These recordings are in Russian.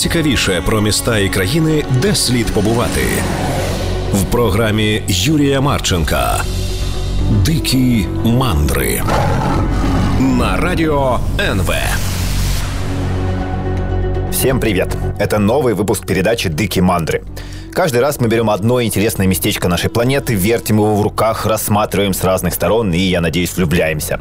найцікавіше про міста і країни, де слід побувати в програмі Юрія Марченка. Дикі мандри на радио НВ. Всем привет! Это новый выпуск передачи «Дыки мандры». Каждый раз мы берем одно интересное местечко нашей планеты, вертим его в руках, рассматриваем с разных сторон и, я надеюсь, влюбляемся.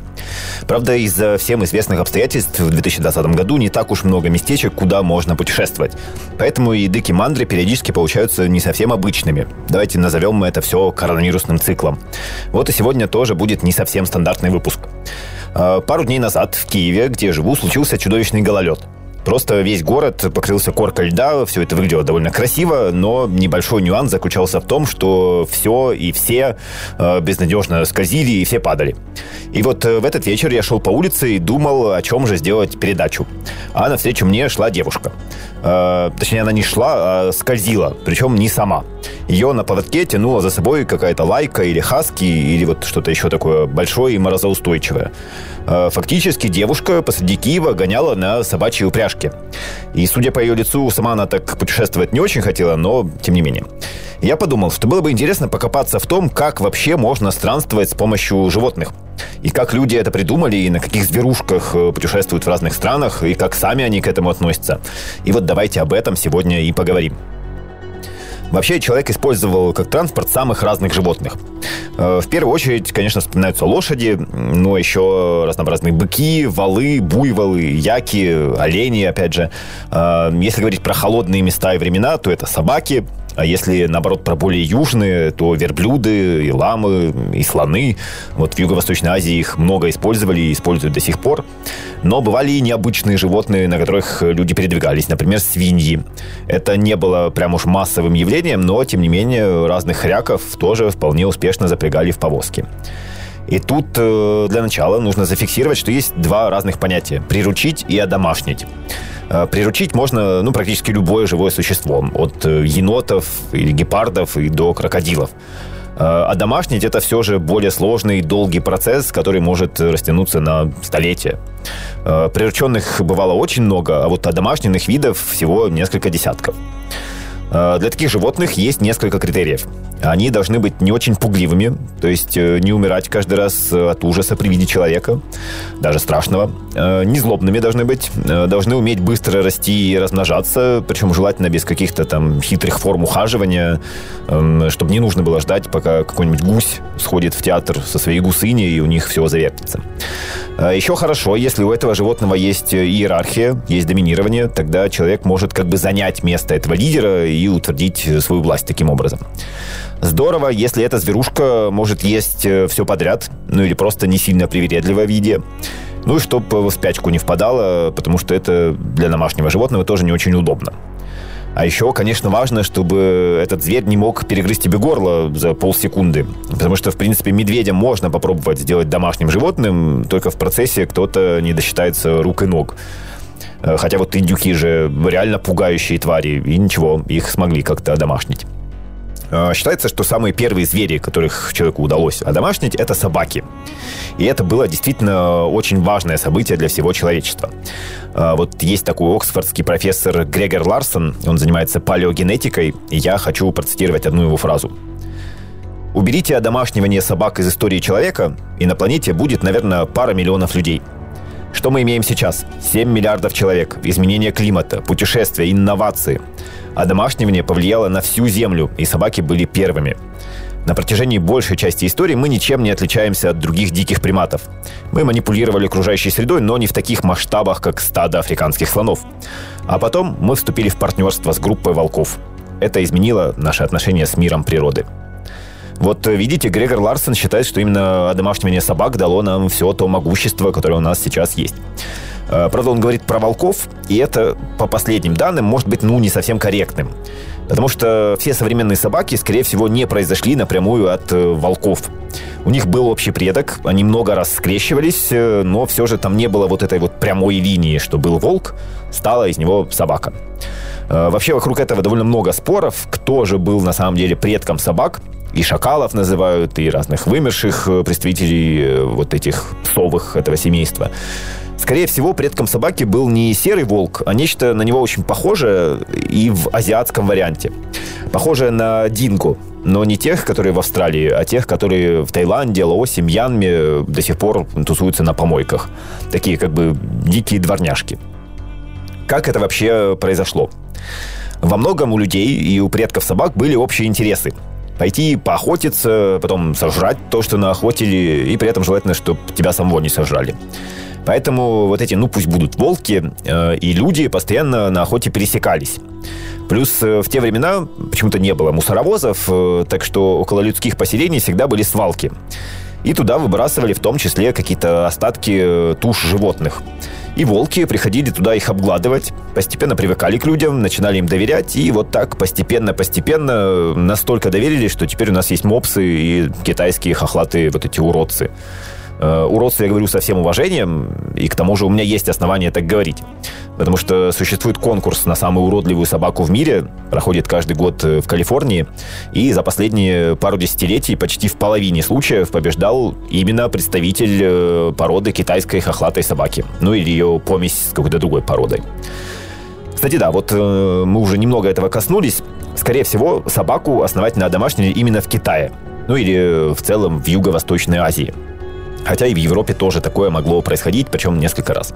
Правда, из-за всем известных обстоятельств в 2020 году не так уж много местечек, куда можно путешествовать. Поэтому и дыки мандры периодически получаются не совсем обычными. Давайте назовем это все коронавирусным циклом. Вот и сегодня тоже будет не совсем стандартный выпуск. А, пару дней назад в Киеве, где живу, случился чудовищный гололед. Просто весь город покрылся коркой льда, все это выглядело довольно красиво, но небольшой нюанс заключался в том, что все и все э, безнадежно скользили и все падали. И вот э, в этот вечер я шел по улице и думал, о чем же сделать передачу. А навстречу мне шла девушка. Э, точнее, она не шла, а скользила, причем не сама. Ее на поводке тянула за собой какая-то лайка или хаски, или вот что-то еще такое большое и морозоустойчивое. Э, фактически девушка посреди Киева гоняла на собачьей упряжке. И, судя по ее лицу, сама она так путешествовать не очень хотела, но тем не менее. Я подумал, что было бы интересно покопаться в том, как вообще можно странствовать с помощью животных. И как люди это придумали, и на каких зверушках э, путешествуют в разных странах, и как сами они к этому относятся. И вот давайте об этом сегодня и поговорим. Вообще человек использовал как транспорт самых разных животных. Э, в первую очередь, конечно, вспоминаются лошади, но еще разнообразные быки, валы, буйволы, яки, олени, опять же. Э, если говорить про холодные места и времена, то это собаки, а если, наоборот, про более южные, то верблюды, и ламы, и слоны. Вот в Юго-Восточной Азии их много использовали и используют до сих пор. Но бывали и необычные животные, на которых люди передвигались. Например, свиньи. Это не было прям уж массовым явлением, но, тем не менее, разных хряков тоже вполне успешно запрягали в повозки. И тут э, для начала нужно зафиксировать, что есть два разных понятия – приручить и одомашнить. Э, приручить можно ну, практически любое живое существо, от э, енотов или гепардов и до крокодилов. А домашнить это все же более сложный, долгий процесс, который может растянуться на столетия. Прирученных бывало очень много, а вот одомашненных видов всего несколько десятков. Для таких животных есть несколько критериев. Они должны быть не очень пугливыми, то есть э, не умирать каждый раз э, от ужаса при виде человека, даже страшного. Э, не злобными должны быть, должны уметь быстро расти и размножаться, причем желательно без каких-то там хитрых форм ухаживания, эм, чтобы не нужно было ждать, пока какой-нибудь гусь сходит в театр со своей гусыней и у них все завертится. Еще хорошо, если у этого животного есть иерархия, есть доминирование, тогда человек может как бы занять место этого лидера и утвердить свою власть таким образом. Здорово, если эта зверушка может есть э, все подряд, ну или просто не сильно привередливо в виде. Ну и чтобы в спячку не впадала, потому что это для домашнего животного тоже не очень удобно. А еще, конечно, важно, чтобы этот зверь не мог перегрызть тебе горло за полсекунды. Потому что, в принципе, медведя можно попробовать сделать домашним животным, только в процессе кто-то не досчитается рук и ног. Э, хотя вот индюки же реально пугающие твари, и ничего, их смогли как-то домашнить. А, считается, что самые первые звери, которых человеку удалось одомашнить, это собаки. И это было действительно очень важное событие для всего человечества. А, вот есть такой оксфордский профессор Грегор Ларсон, он занимается палеогенетикой, и я хочу процитировать одну его фразу. Уберите одомашнивание собак из истории человека, и на планете будет, наверное, пара миллионов людей. Что мы имеем сейчас? 7 миллиардов человек, изменение климата, путешествия, инновации – а домашнивание повлияло на всю Землю, и собаки были первыми. На протяжении большей части истории мы ничем не отличаемся от других диких приматов. Мы манипулировали окружающей средой, но не в таких масштабах, как стадо африканских слонов. А потом мы вступили в партнерство с группой волков. Это изменило наши отношения с миром природы. Вот видите, Грегор Ларсон считает, что именно домашнее собак дало нам все то могущество, которое у нас сейчас есть. Э, правда, он говорит про волков, и это, по последним данным, может быть, ну, не совсем корректным. Потому что все современные собаки, скорее всего, не произошли напрямую от э, волков. У них был общий предок, они много раз скрещивались, э, но все же там не было вот этой вот прямой линии, что был волк, стала из него собака. Вообще вокруг этого довольно много споров, кто же был на самом деле предком собак. И шакалов называют, и разных вымерших представителей вот этих псовых этого семейства. Скорее всего, предком собаки был не серый волк, а нечто на него очень похожее и в азиатском варианте. Похожее на динго, но не тех, которые в Австралии, а тех, которые в Таиланде, Лаосе, Мьянме до сих пор тусуются на помойках. Такие как бы дикие дворняжки. Как это вообще произошло? Во многом у людей и у предков собак были общие интересы. Пойти поохотиться, потом сожрать то, что наохотили, и при этом желательно, чтобы тебя самого не сожрали. Поэтому вот эти, ну пусть будут волки э, и люди постоянно на охоте пересекались. Плюс э, в те времена почему-то не было мусоровозов, э, так что около людских поселений всегда были свалки. И туда выбрасывали в том числе какие-то остатки э, туш животных. И волки приходили туда их обгладывать, постепенно привыкали к людям, начинали им доверять, и вот так постепенно-постепенно настолько доверились, что теперь у нас есть мопсы и китайские хохлатые вот эти уродцы. Э, уродцы я говорю со всем уважением, и к тому же у меня есть основания так говорить. Потому что существует конкурс на самую уродливую собаку в мире, проходит каждый год э, в Калифорнии, и за последние пару десятилетий почти в половине случаев побеждал именно представитель э, породы китайской хохлатой собаки. Ну или ее помесь с какой-то другой породой. Кстати, да, вот мы уже немного этого коснулись. Скорее всего, собаку основательно одомашнили именно в Китае. Ну или в целом в Юго-Восточной Азии. Хотя и в Европе тоже такое могло происходить, причем несколько раз.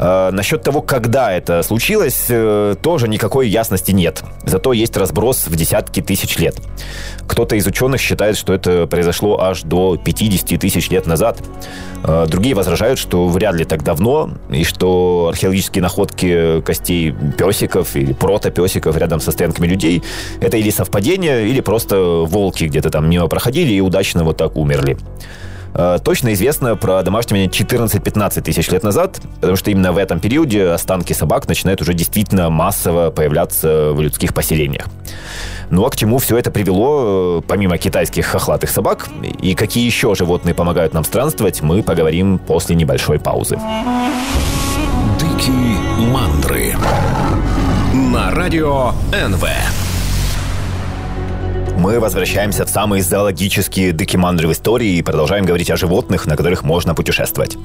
Э, насчет того, когда это случилось, э, тоже никакой ясности нет. Зато есть разброс в десятки тысяч лет. Кто-то из ученых считает, что это произошло аж до 50 тысяч лет назад. Э, другие возражают, что вряд ли так давно, и что археологические находки костей песиков или протопесиков рядом со стоянками людей – это или совпадение, или просто волки где-то там мимо проходили и удачно вот так умерли. Э, точно известно про домашнее 14-15 тысяч лет назад, потому что именно в этом периоде останки собак начинают уже действительно массово появляться в людских поселениях. Ну а к чему все это привело, э, помимо китайских хохлатых собак, и какие еще животные помогают нам странствовать, мы поговорим после небольшой паузы. Дикие мандры на радио НВ. Мы возвращаемся в самые зоологические докимандры в истории и продолжаем говорить о животных, на которых можно путешествовать.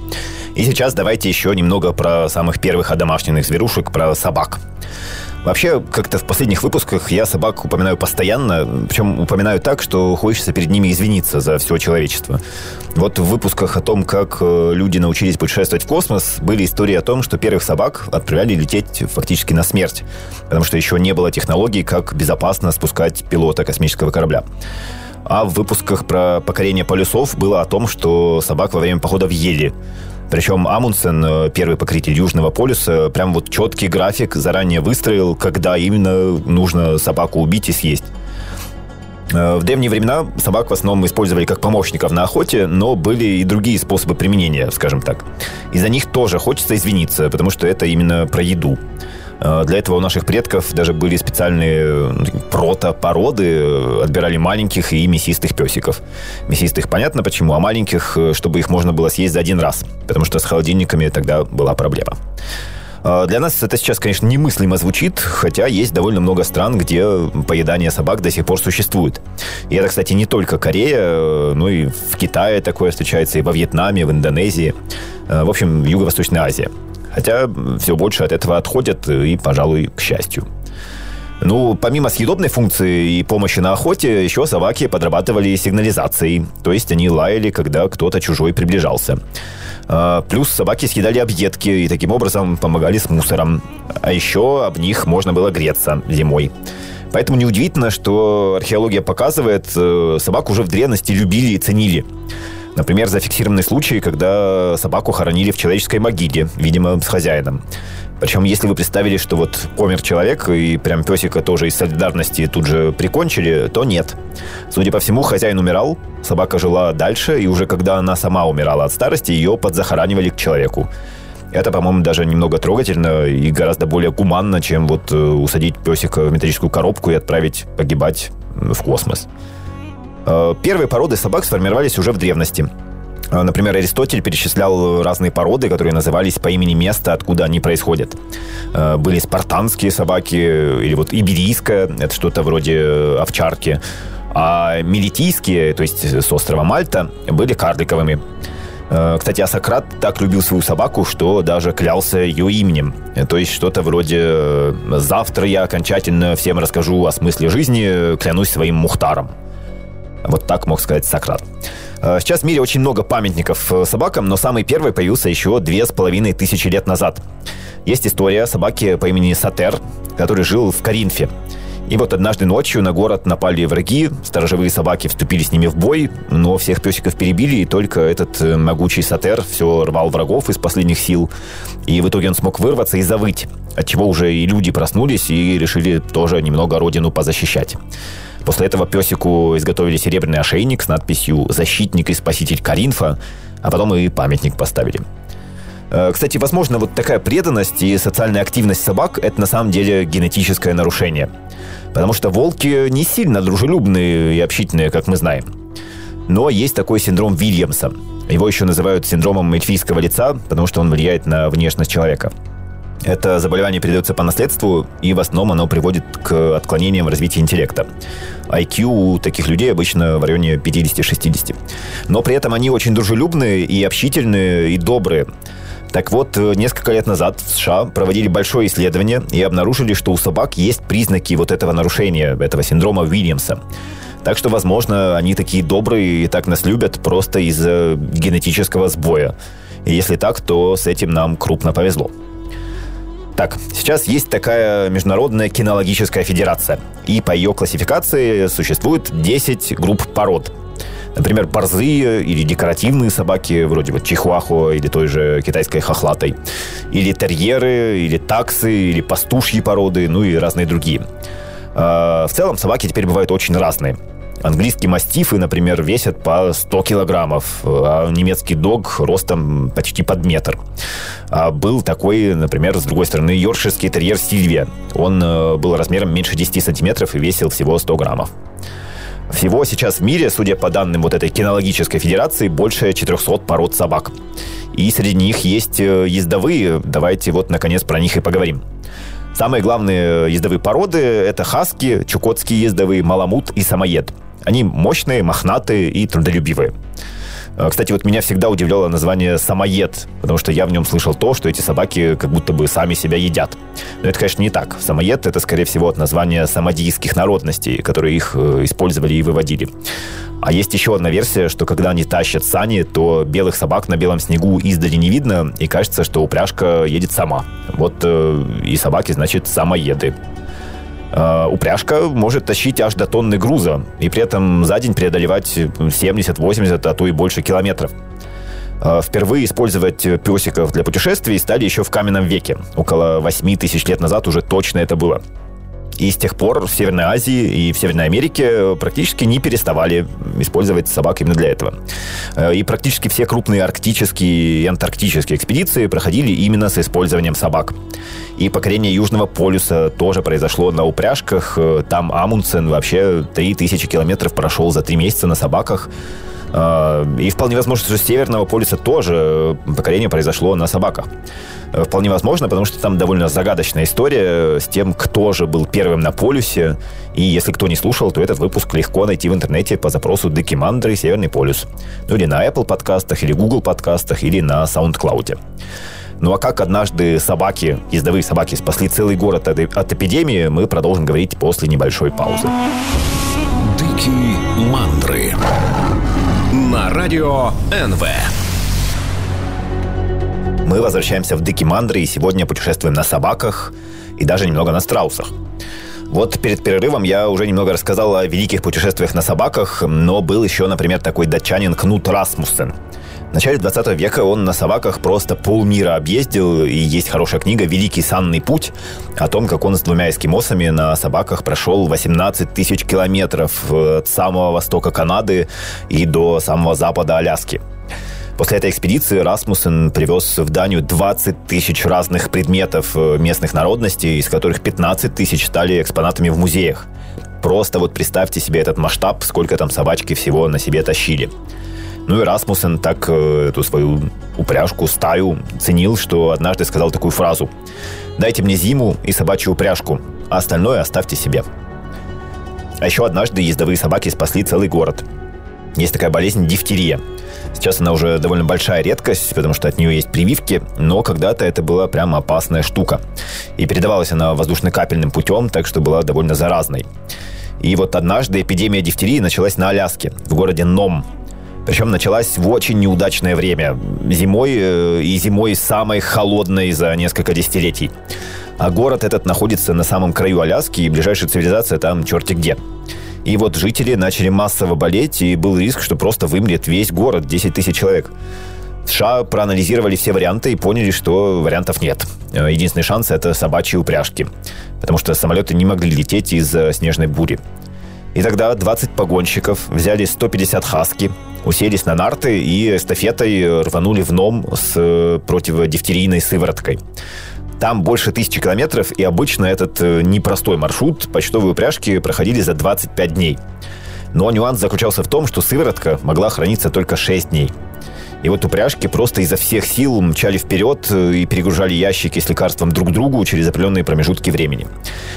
И сейчас давайте еще немного про самых первых одомашненных зверушек, про собак. Вообще, как-то в последних выпусках я собак упоминаю постоянно, причем упоминаю так, что хочется перед ними извиниться за все человечество. Вот в выпусках о том, как э, люди научились путешествовать в космос, были истории о том, что первых собак отправляли лететь фактически на смерть, потому что еще не было технологий, как безопасно спускать пилота космического корабля. А в выпусках про покорение полюсов было о том, что собак во время походов ели. Причем Амундсен, э, первый покоритель Южного полюса, прям вот четкий график заранее выстроил, когда именно нужно собаку убить и съесть. Э, в древние времена собак в основном использовали как помощников на охоте, но были и другие способы применения, скажем так. И за них тоже хочется извиниться, потому что это именно про еду. Э, для этого у наших предков даже были специальные ну, протопороды, э, отбирали маленьких и мясистых песиков. Мясистых понятно почему, а маленьких, э, чтобы их можно было съесть за один раз, потому что с холодильниками тогда была проблема. Для нас это сейчас, конечно, немыслимо звучит, хотя есть довольно много стран, где поедание собак до сих пор существует. И это, кстати, не только Корея, но и в Китае такое встречается, и во Вьетнаме, в Индонезии. В общем, Юго-Восточная Азия. Хотя все больше от этого отходят, и, пожалуй, к счастью. Ну, помимо съедобной функции и помощи на охоте, еще собаки подрабатывали сигнализацией. То есть они лаяли, когда кто-то чужой приближался. А, плюс собаки съедали объедки и таким образом помогали с мусором. А еще об них можно было греться зимой. Поэтому неудивительно, что археология показывает, э, собак уже в древности любили и ценили. Например, зафиксированы случаи, когда собаку хоронили в человеческой могиле, видимо, с хозяином. Причем, если вы представили, что вот помер человек, и прям песика тоже из солидарности тут же прикончили, то нет. Судя по всему, хозяин умирал, собака жила дальше, и уже когда она сама умирала от старости, ее подзахоранивали к человеку. Это, по-моему, даже немного трогательно и гораздо более гуманно, чем вот э, усадить песика в металлическую коробку и отправить погибать в космос. Э, первые породы собак сформировались уже в древности. Э, например, Аристотель перечислял разные породы, которые назывались по имени места, откуда они происходят. Э, были спартанские собаки, или вот иберийская, это что-то вроде овчарки. А милитийские, то есть с острова Мальта, были карликовыми. Кстати, а так любил свою собаку, что даже клялся ее именем. То есть что-то вроде «Завтра я окончательно всем расскажу о смысле жизни, клянусь своим Мухтаром». Вот так мог сказать Сократ. Сейчас в мире очень много памятников собакам, но самый первый появился еще две с половиной тысячи лет назад. Есть история собаки по имени Сатер, который жил в Каринфе. И вот однажды ночью на город напали враги, сторожевые собаки вступили с ними в бой, но всех песиков перебили, и только этот э, могучий сатер все рвал врагов из последних сил. И в итоге он смог вырваться и завыть, от чего уже и люди проснулись и решили тоже немного родину позащищать. После этого песику изготовили серебряный ошейник с надписью «Защитник и спаситель Каринфа», а потом и памятник поставили. Э, кстати, возможно, вот такая преданность и социальная активность собак – это на самом деле генетическое нарушение. Потому что волки не сильно дружелюбные и общительные, как мы знаем. Но есть такой синдром Вильямса. Его еще называют синдромом эльфийского лица, потому что он влияет на внешность человека. Это заболевание передается по наследству, и в основном оно приводит к отклонениям в развитии интеллекта. IQ у таких людей обычно в районе 50-60. Но при этом они очень дружелюбные и общительные, и добрые. Так вот, несколько лет назад в США проводили большое исследование и обнаружили, что у собак есть признаки вот этого нарушения, этого синдрома Уильямса. Так что, возможно, они такие добрые и так нас любят просто из-за генетического сбоя. И если так, то с этим нам крупно повезло. Так, сейчас есть такая международная кинологическая федерация. И по ее классификации существует 10 групп пород – Например, борзые или декоративные собаки, вроде вот чихуахуа или той же китайской хохлатой. Или терьеры, или таксы, или пастушьи породы, ну и разные другие. А, в целом собаки теперь бывают очень разные. Английские мастифы, например, весят по 100 килограммов, а немецкий дог ростом почти под метр. А был такой, например, с другой стороны, йоркширский терьер Сильвия. Он э, был размером меньше 10 сантиметров и весил всего 100 граммов. Всего сейчас в мире, судя по данным вот этой кинологической федерации, больше 400 пород собак. И среди них есть э, ездовые. Давайте вот наконец про них и поговорим. Самые главные ездовые породы – это хаски, чукотские ездовые, маламут и самоед. Они мощные, мохнатые и трудолюбивые. Э, кстати, вот меня всегда удивляло название «самоед», потому что я в нем слышал то, что эти собаки как будто бы сами себя едят. Но это, конечно, не так. Самоед — это, скорее всего, от названия самодийских народностей, которые их э, использовали и выводили. А есть еще одна версия, что когда они тащат сани, то белых собак на белом снегу издали не видно, и кажется, что упряжка едет сама. Вот э, и собаки, значит, самоеды. Э, упряжка может тащить аж до тонны груза и при этом за день преодолевать 70-80, а то и больше километров. Э, впервые использовать песиков для путешествий стали еще в каменном веке. Около 8 тысяч лет назад уже точно это было. И с тех пор в Северной Азии и в Северной Америке практически не переставали использовать собак именно для этого. Э, и практически все крупные арктические и антарктические экспедиции проходили именно с использованием собак. И покорение Южного полюса тоже произошло на упряжках. Э, там Амундсен вообще 3000 километров прошел за три месяца на собаках. Э, и вполне возможно, что с Северного полюса тоже покорение произошло на собаках. Э, вполне возможно, потому что там довольно загадочная история с тем, кто же был первым на полюсе. И если кто не слушал, то этот выпуск легко найти в интернете по запросу Декимандры Северный полюс. Ну или на Apple подкастах, или Google подкастах, или на SoundCloud. Ну а как однажды собаки, ездовые собаки, спасли целый город от, от эпидемии, мы продолжим говорить после небольшой паузы. Дикие мандры на радио НВ. Мы возвращаемся в Дикий Мандры и сегодня путешествуем на собаках и даже немного на страусах. Вот перед перерывом я уже немного рассказал о великих путешествиях на собаках, но был еще, например, такой датчанин Кнут Расмуссен. В начале 20 века он на собаках просто полмира объездил, и есть хорошая книга «Великий санный путь» о том, как он с двумя эскимосами на собаках прошел 18 тысяч километров от самого востока Канады и до самого запада Аляски. После этой экспедиции Расмуссен привез в Данию 20 тысяч разных предметов э, местных народностей, из которых 15 тысяч стали экспонатами в музеях. Просто вот представьте себе этот масштаб, сколько там собачки всего на себе тащили. Ну и Расмуссен так э, эту свою упряжку, стаю ценил, что однажды сказал такую фразу «Дайте мне зиму и собачью упряжку, а остальное оставьте себе». А еще однажды ездовые собаки спасли целый город. Есть такая болезнь дифтерия – Сейчас она уже довольно большая редкость, потому что от нее есть прививки, но когда-то это была прямо опасная штука. И передавалась она воздушно-капельным путем, так что была довольно заразной. И вот однажды эпидемия дифтерии началась на Аляске, в городе Ном. Причем началась в очень неудачное время. Зимой, э, и зимой самой холодной за несколько десятилетий. А город этот находится на самом краю Аляски, и ближайшая цивилизация там черти где. И вот жители начали массово болеть, и был риск, что просто вымрет весь город, 10 тысяч человек. США проанализировали все варианты и поняли, что вариантов нет. Э, единственный шанс – это собачьи упряжки, потому что самолеты не могли лететь из-за снежной бури. И тогда 20 погонщиков взяли 150 хаски, уселись на нарты и эстафетой рванули в ном с э, противодифтерийной сывороткой. Там больше тысячи километров, и обычно этот э, непростой маршрут почтовые упряжки проходили за 25 дней. Но нюанс заключался в том, что сыворотка могла храниться только 6 дней. И вот упряжки просто изо всех сил мчали вперед э, и перегружали ящики с лекарством друг другу через определенные промежутки времени.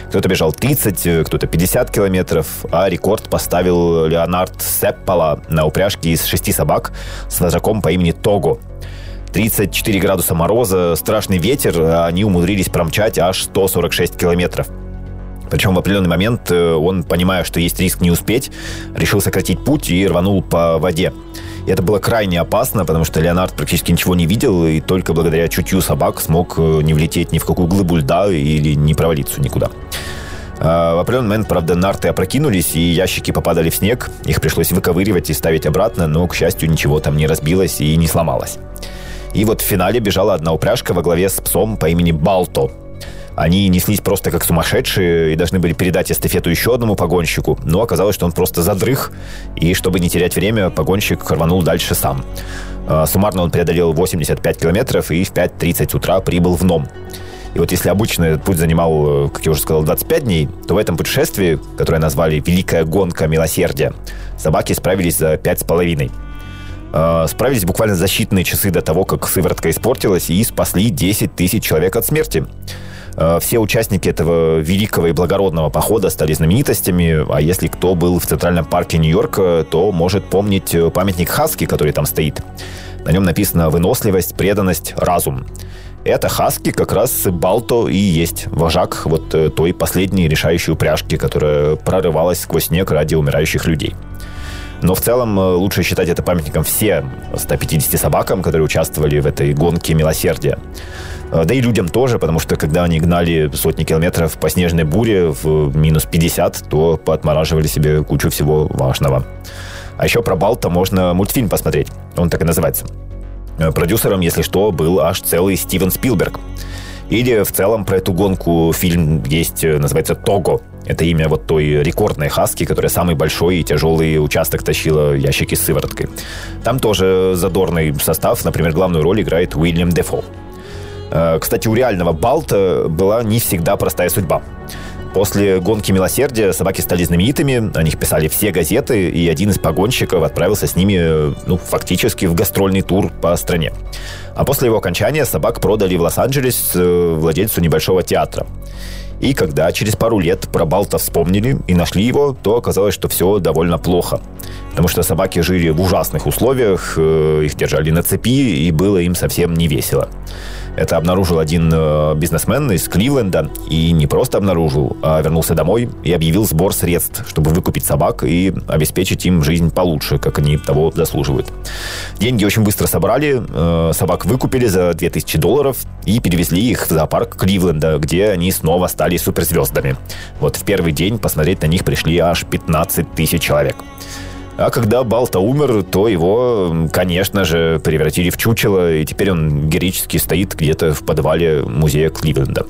Кто-то бежал 30, э, кто-то 50 километров, а рекорд поставил Леонард Сеппала на упряжке из шести собак с вожаком по имени Того. 34 градуса мороза, страшный ветер, а они умудрились промчать аж 146 километров. Причем в определенный момент э, он, понимая, что есть риск не успеть, решил сократить путь и рванул по воде. И это было крайне опасно, потому что Леонард практически ничего не видел, и только благодаря чутью собак смог э, не влететь ни в какую глыбу льда или не провалиться никуда. А, в определенный момент, правда, нарты опрокинулись, и ящики попадали в снег. Их пришлось выковыривать и ставить обратно, но, к счастью, ничего там не разбилось и не сломалось. И вот в финале бежала одна упряжка во главе с псом по имени Балто. Они неслись просто как сумасшедшие и должны были передать эстафету еще одному погонщику, но оказалось, что он просто задрых, и чтобы не терять время, погонщик рванул дальше сам. А, суммарно он преодолел 85 километров и в 5.30 утра прибыл в Ном. И вот если обычно путь занимал, как я уже сказал, 25 дней, то в этом путешествии, которое назвали «Великая гонка милосердия», собаки справились за 5,5. Э, справились буквально за считанные часы до того, как сыворотка испортилась, и спасли 10 тысяч человек от смерти. Э, все участники этого великого и благородного похода стали знаменитостями, а если кто был в Центральном парке Нью-Йорка, то может помнить э, памятник Хаски, который там стоит. На нем написано «Выносливость, преданность, разум». Это Хаски как раз Балто и есть вожак вот той последней решающей упряжки, которая прорывалась сквозь снег ради умирающих людей. Но в целом э, лучше считать это памятником всем 150 собакам, которые участвовали в этой гонке милосердия. Э, да и людям тоже, потому что когда они гнали сотни километров по снежной буре в минус 50, то поотмораживали себе кучу всего важного. А еще про Балта можно мультфильм посмотреть. Он так и называется. Э, продюсером, если что, был аж целый Стивен Спилберг. Или в целом про эту гонку фильм есть, называется «Того». Это имя вот той рекордной хаски, которая самый большой и тяжелый участок тащила ящики с сывороткой. Там тоже задорный состав. Например, главную роль играет Уильям Дефо. Э, кстати, у реального Балта была не всегда простая судьба. После гонки милосердия собаки стали знаменитыми, о них писали все газеты, и один из погонщиков отправился с ними, ну, фактически в гастрольный тур по стране. А после его окончания собак продали в Лос-Анджелес э, владельцу небольшого театра. И когда через пару лет про Балта вспомнили и нашли его, то оказалось, что все довольно плохо. Потому что собаки жили в ужасных условиях, э, их держали на цепи, и было им совсем не весело. Это обнаружил один э, бизнесмен из Кливленда. И не просто обнаружил, а вернулся домой и объявил сбор средств, чтобы выкупить собак и обеспечить им жизнь получше, как они того заслуживают. Деньги очень быстро собрали, э, собак выкупили за 2000 долларов и перевезли их в зоопарк Кливленда, где они снова стали суперзвездами. Вот в первый день посмотреть на них пришли аж 15 тысяч человек. А когда Балта умер, то его, конечно же, превратили в чучело, и теперь он героически стоит где-то в подвале музея Кливленда.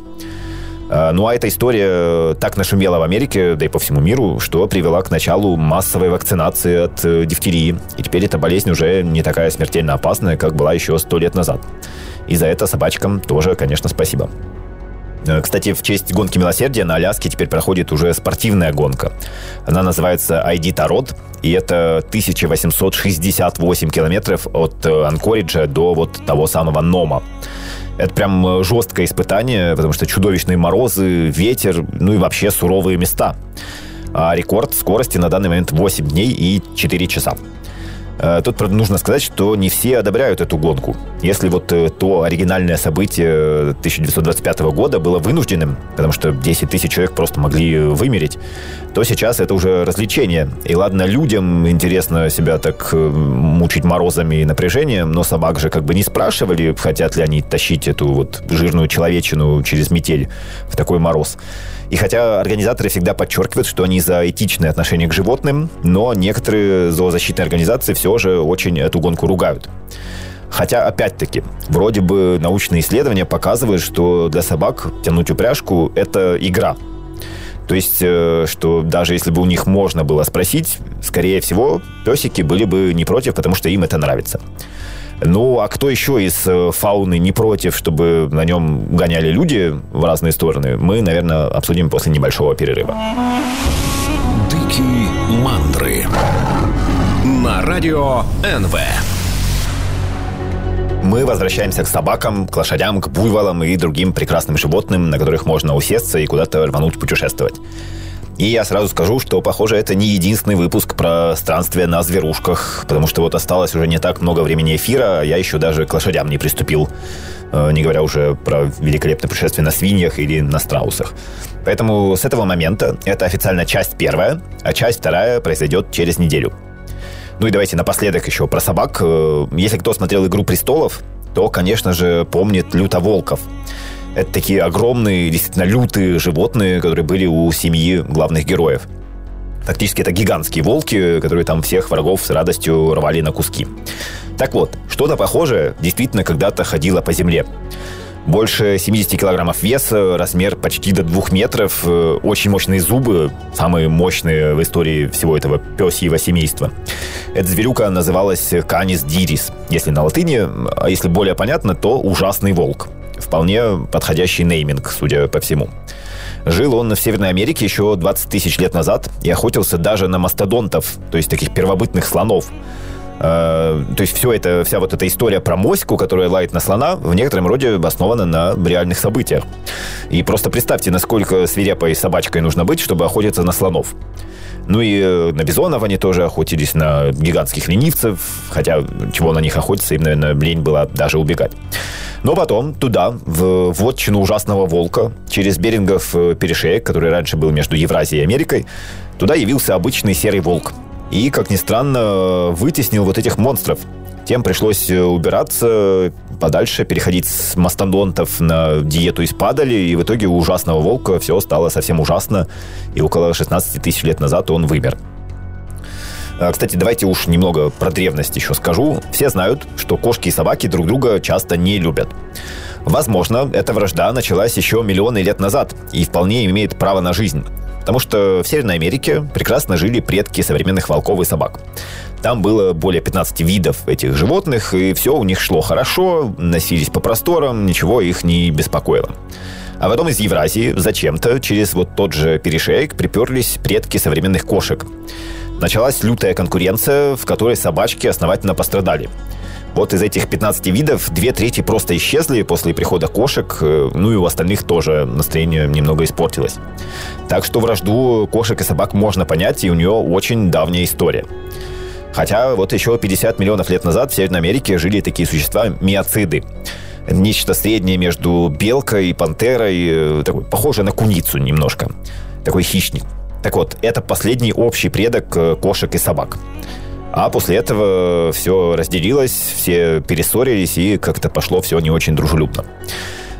А, ну а эта история так нашумела в Америке, да и по всему миру, что привела к началу массовой вакцинации от э, дифтерии. И теперь эта болезнь уже не такая смертельно опасная, как была еще сто лет назад. И за это собачкам тоже, конечно, спасибо. Э, кстати, в честь гонки милосердия на Аляске теперь проходит уже спортивная гонка. Она называется ID Тарот, и это 1868 километров от э, Анкориджа до вот того самого Нома. Это прям э, жесткое испытание, потому что чудовищные морозы, ветер, ну и вообще суровые места. А рекорд скорости на данный момент 8 дней и 4 часа. Э, тут, правда, нужно сказать, что не все одобряют эту гонку. Если вот э, то оригинальное событие 1925 года было вынужденным, потому что 10 тысяч человек просто могли вымереть, то сейчас это уже развлечение. И ладно, людям интересно себя так э, мучить морозами и напряжением, но собак же как бы не спрашивали, хотят ли они тащить эту вот жирную человечину через метель в такой мороз. И хотя организаторы всегда подчеркивают, что они за этичное отношение к животным, но некоторые зоозащитные организации все же очень эту гонку ругают. Хотя, опять-таки, вроде бы научные исследования показывают, что для собак тянуть упряжку – это игра. То есть, э, что даже если бы у них можно было спросить, скорее всего, песики были бы не против, потому что им это нравится. Ну, а кто еще из э, фауны не против, чтобы на нем гоняли люди в разные стороны, мы, наверное, обсудим после небольшого перерыва. Дикие мандры на радио НВ. Мы возвращаемся к собакам, к лошадям, к буйволам и другим прекрасным животным, на которых можно усесться и куда-то рвануть путешествовать. И я сразу скажу, что, похоже, это не единственный выпуск про странствия на зверушках, потому что вот осталось уже не так много времени эфира, а я еще даже к лошадям не приступил, э, не говоря уже про великолепное путешествие на свиньях или на страусах. Поэтому с этого момента это официально часть первая, а часть вторая произойдет через неделю. Ну и давайте напоследок еще про собак. Э, если кто смотрел «Игру престолов», то, конечно же, помнит лютоволков. Это такие огромные, действительно лютые животные, которые были у семьи главных героев. Фактически это гигантские волки, которые там всех врагов с радостью рвали на куски. Так вот, что-то похожее действительно когда-то ходило по земле. Больше 70 килограммов веса, размер почти до 2 метров, э, очень мощные зубы, самые мощные в истории всего этого пёсьего семейства. Эта зверюка называлась Canis diris, если на латыни, а если более понятно, то ужасный волк. Вполне подходящий нейминг, судя по всему. Жил он в Северной Америке еще 20 тысяч лет назад и охотился даже на мастодонтов, то есть таких первобытных слонов. Э, то есть все это, вся вот эта история про моську, которая лает на слона, в некотором роде основана на реальных событиях. И просто представьте, насколько свирепой собачкой нужно быть, чтобы охотиться на слонов. Ну и э, на бизонов они тоже охотились, на гигантских ленивцев, хотя чего на них охотиться, им, наверное, лень было даже убегать. Но потом туда, в вотчину ужасного волка, через Берингов э, перешеек, который раньше был между Евразией и Америкой, туда явился обычный серый волк. И, как ни странно, вытеснил вот этих монстров. Тем пришлось э, убираться подальше, переходить с мастодонтов на диету из падали, и в итоге у ужасного волка все стало совсем ужасно, и около 16 тысяч лет назад он вымер. А, кстати, давайте уж немного про древность еще скажу. Все знают, что кошки и собаки друг друга часто не любят. Возможно, эта вражда началась еще миллионы лет назад и вполне имеет право на жизнь. Потому что в Северной Америке прекрасно жили предки современных волков и собак. Там было более 15 видов этих животных, и все у них шло хорошо, носились по просторам, ничего их не беспокоило. А потом из Евразии зачем-то через вот тот же перешеек приперлись предки современных кошек. Началась лютая конкуренция, в которой собачки основательно пострадали. Вот из этих 15 видов две трети просто исчезли после прихода кошек, э, ну и у остальных тоже настроение немного испортилось. Так что вражду кошек и собак можно понять, и у нее очень давняя история. Хотя вот еще 50 миллионов лет назад в Северной Америке жили такие существа миоциды. Нечто среднее между белкой и пантерой, э, такой, похоже на куницу немножко. Такой хищник. Так вот, это последний общий предок э, кошек и собак. А после этого все разделилось, все перессорились, и как-то пошло все не очень дружелюбно.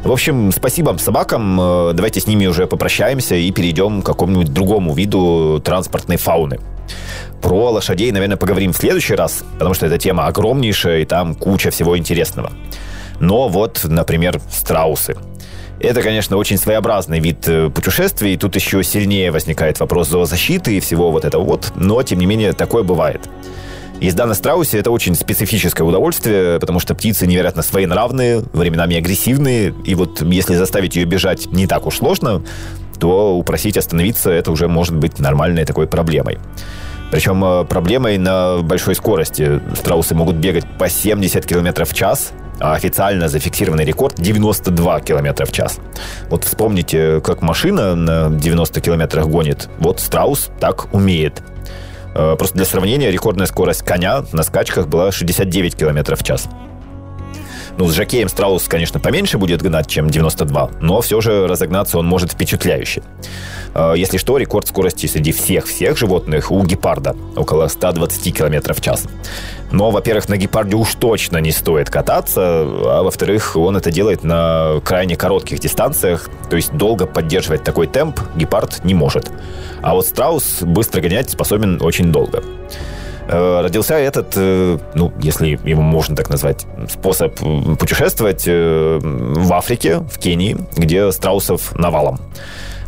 В общем, спасибо собакам. Э, давайте с ними уже попрощаемся и перейдем к какому-нибудь другому виду транспортной фауны. Про лошадей, наверное, поговорим в следующий раз, потому что эта тема огромнейшая, и там куча всего интересного. Но вот, например, страусы – это, конечно, очень своеобразный вид э, путешествий. Тут еще сильнее возникает вопрос зоозащиты и всего вот этого вот. Но, тем не менее, такое бывает. Езда на страусе – это очень специфическое удовольствие, потому что птицы невероятно своенравные, временами агрессивные, и вот если заставить ее бежать не так уж сложно, то упросить остановиться – это уже может быть нормальной такой проблемой. Причем э, проблемой на большой скорости. Страусы могут бегать по 70 км в час, официально зафиксированный рекорд 92 км в час. Вот вспомните, как машина на 90 км гонит. Вот страус так умеет. Э, просто для сравнения, рекордная скорость коня на скачках была 69 км в час. Ну, с Жакеем Страус, конечно, поменьше будет гнать, чем 92, но все же разогнаться он может впечатляюще. Э, если что, рекорд скорости среди всех-всех животных у гепарда около 120 км в час. Но, во-первых, на гепарде уж точно не стоит кататься, а во-вторых, он это делает на крайне коротких дистанциях, то есть долго поддерживать такой темп гепард не может. А вот страус быстро гонять способен очень долго. Э, родился этот, э, ну, если его можно так назвать, способ путешествовать в Африке, в Кении, где страусов навалом.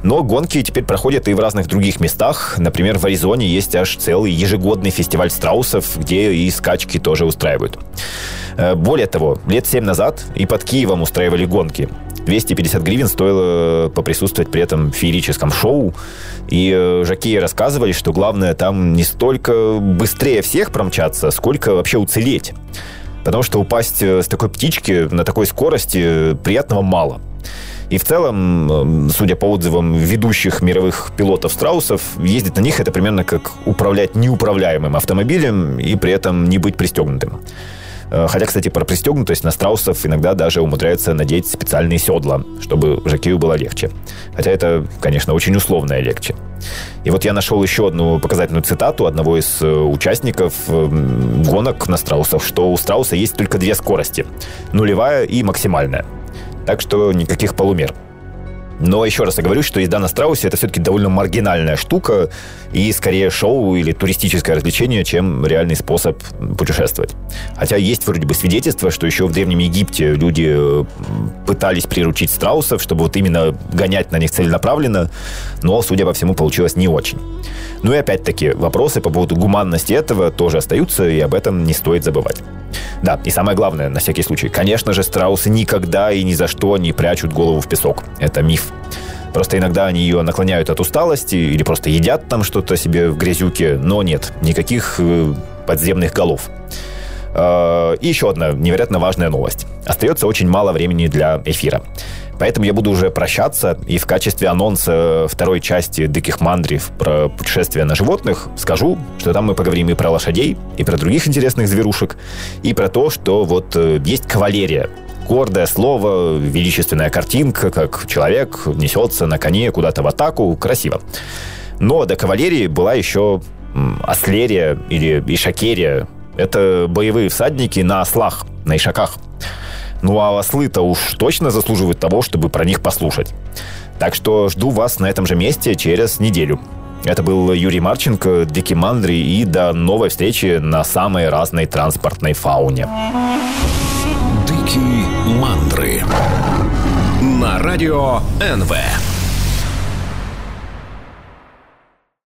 Но гонки теперь проходят и в разных других местах. Например, в Аризоне есть аж целый ежегодный фестиваль страусов, где и скачки тоже устраивают. Более того, лет семь назад и под Киевом устраивали гонки. 250 гривен стоило поприсутствовать при этом феерическом шоу. И э, жакеи рассказывали, что главное там не столько быстрее всех промчаться, сколько вообще уцелеть. Потому что упасть э, с такой птички на такой скорости приятного мало. И в целом, судя по отзывам ведущих мировых пилотов страусов, ездить на них это примерно как управлять неуправляемым автомобилем и при этом не быть пристегнутым. Э, хотя, кстати, про пристегнутость на страусов иногда даже умудряются надеть специальные седла, чтобы жакею было легче. Хотя это, конечно, очень условное легче. И вот я нашел еще одну показательную цитату одного из э, участников эм, гонок на страусов, что у страуса есть только две скорости. Нулевая и максимальная. Так что никаких полумер. Но еще раз я говорю, что езда на страусе это все-таки довольно маргинальная штука и скорее шоу или туристическое развлечение, чем реальный способ путешествовать. Хотя есть вроде бы свидетельство, что еще в Древнем Египте люди э, пытались приручить страусов, чтобы вот именно гонять на них целенаправленно, но, судя по всему, получилось не очень. Ну и опять-таки, вопросы по поводу гуманности этого тоже остаются, и об этом не стоит забывать. Да, и самое главное, на всякий случай, конечно же, страусы никогда и ни за что не прячут голову в песок. Это миф. Просто иногда они ее наклоняют от усталости или просто едят там что-то себе в грязюке, но нет, никаких э, подземных голов. Э, и еще одна невероятно важная новость. Остается очень мало времени для эфира. Поэтому я буду уже прощаться и в качестве анонса второй части «Диких мандрив» про путешествия на животных скажу, что там мы поговорим и про лошадей, и про других интересных зверушек, и про то, что вот э, есть кавалерия, гордое слово, величественная картинка, как человек несется на коне куда-то в атаку, красиво. Но до кавалерии была еще ослерия или ишакерия. Это боевые всадники на ослах, на ишаках – ну а ослы-то уж точно заслуживают того, чтобы про них послушать. Так что жду вас на этом же месте через неделю. Это был Юрий Марченко, Дики Мандри, и до новой встречи на самой разной транспортной фауне. Дикие мандры на радио НВ.